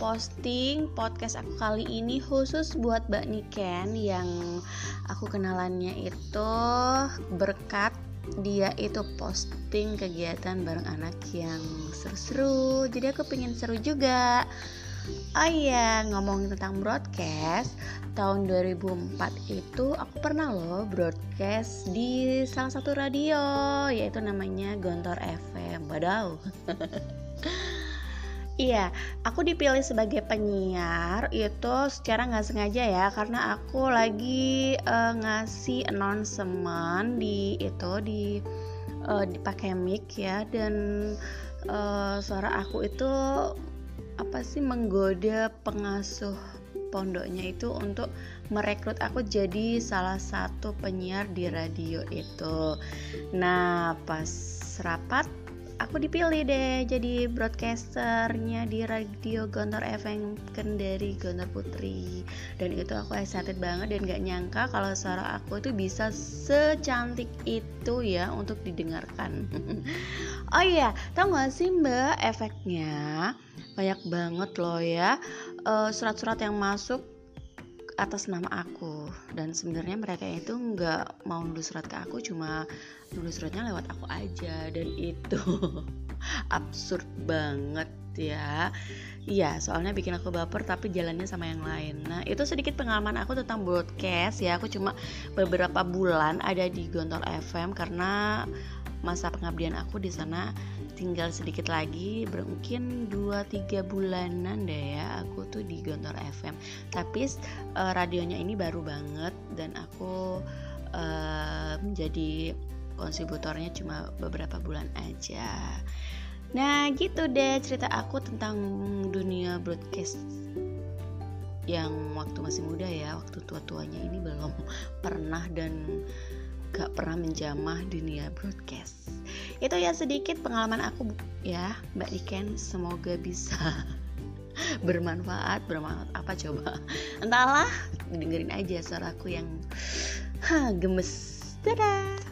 posting podcast aku kali ini khusus buat Mbak Niken yang aku kenalannya itu berkat dia itu posting kegiatan bareng anak yang seru-seru jadi aku pengen seru juga Oh iya, ngomongin tentang broadcast, tahun 2004 itu aku pernah loh broadcast di salah satu radio, yaitu namanya Gontor FM. Badau. Iya, aku dipilih sebagai penyiar itu secara nggak sengaja ya, karena aku lagi uh, ngasih announcement di itu di uh, dipakai mic ya dan uh, suara aku itu apa sih menggoda pengasuh pondoknya itu untuk merekrut aku jadi salah satu penyiar di radio itu. Nah, pas rapat aku dipilih deh jadi broadcasternya di radio Gontor FM Kendari Gontor Putri. Dan itu aku excited banget dan gak nyangka kalau suara aku itu bisa secantik itu ya untuk didengarkan. Oh iya tau gak sih mbak efeknya? Banyak banget loh ya. Eh, surat-surat uh, yang masuk atas nama aku dan sebenarnya mereka itu nggak mau nulis surat ke aku cuma nulis suratnya lewat aku aja dan itu absurd banget ya Iya, soalnya bikin aku baper tapi jalannya sama yang lain. Nah, itu sedikit pengalaman aku tentang broadcast ya. Aku cuma beberapa bulan ada di Gontor FM karena masa pengabdian aku di sana tinggal sedikit lagi mungkin 2-3 bulanan deh ya aku tuh di Gontor FM tapi uh, radionya ini baru banget dan aku uh, menjadi kontributornya cuma beberapa bulan aja. Nah gitu deh cerita aku tentang dunia broadcast yang waktu masih muda ya waktu tua-tuanya ini belum pernah dan gak pernah menjamah dunia broadcast. Itu ya sedikit pengalaman aku ya Mbak Diken. Semoga bisa bermanfaat bermanfaat. Apa coba? Entahlah dengerin aja suaraku yang ha, gemes. Dadah